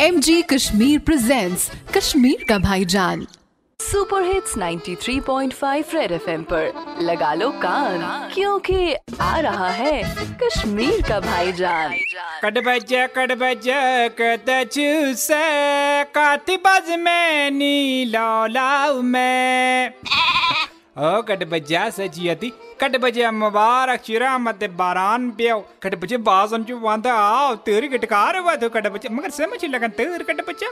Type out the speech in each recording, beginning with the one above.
M G Kashmir presents Kashmir का भाईजान super hits 93.5 red FM पर। लगा लो कान क्योंकि आ रहा है कश्मीर का भाईजान। कट बजा कट बजा कत चूसे काती बज में नी लौलाऊ में। ओ कट बजा सजियती कट बजे मुबारक चिरा मत बारान पियो कट बजे बाजन जो वांदा, आओ, तेरी गटकार हुआ तो कट बजे मगर समझ लगन, तेर कट बजा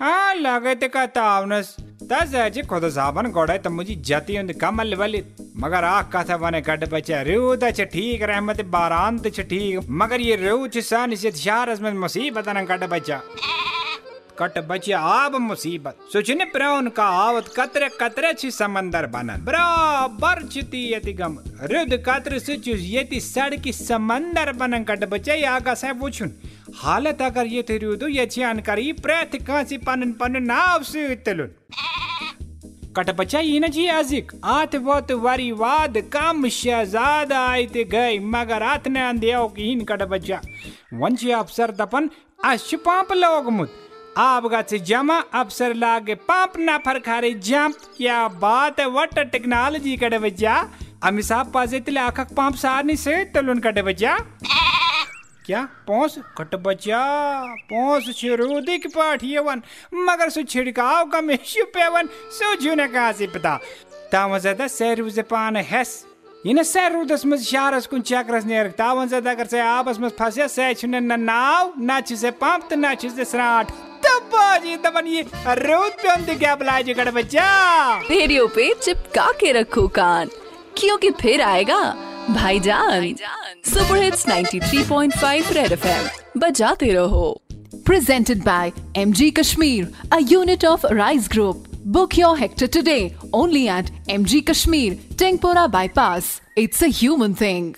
हाँ लगे ते का तावनस। तस अजे खुद साबन गोड़े तो मुझे जाती उन कमल वाली। मगर आ कथा बने कट बचा रू त ठीक, रहमत बारान त ठीक। मगर ये रू छ सान से शारस में मुसीबत न कट बचा कट बचे आब मुसीबत। सुचने प्रौन का आवत कतरे कतरे छी समंदर बनन। बराबर चिति यति गम। रुद कत्र सुचु यति सड़की समंदर बनन कट बचे, आगा से वुछुन हालत अगर ये थे रुदु ये जानकारी प्रत कांसी पनन पनन नाव से तलुन कट बचा ये न जी अजिक। आत वत वरी वाद, कम शहजादा आयते गई मगर आत ने अंधियाओ की कट बचा। वंची अफसर दपन अशुपाप लोग मुत। आप गए जमा अफसर लागे पाप ना फरखारे जंप क्या बात है वट टेक्नोलॉजी कड़े बजा। अमी साहब पाजे तिले आखक पाप सारनी से तलुन कड़े बजा। क्या? पौस? कट बचा पौस छिरूदी की पाठी वन मगर सु छिड़काव का मेशु पेवन सु जुने का पता? ताम ज़्यादा सैरू से पान हेस। इन सैरूदस मज शारस कुन चक्रस नेर तावन ज़्यादा अगर से आपस में फंसे से छुने न नाव, ना से पंप ना से सराठ रेडियो पे चिपका के रखो कान। क्योंकि फिर आएगा? भाईजान। सुपर हिट्स 93.5 रेड एफएम बजाते रहो। Presented by MG Kashmir a unit of Rice group book your Hector today only at M G Kashmir Tengpora bypass it's a human thing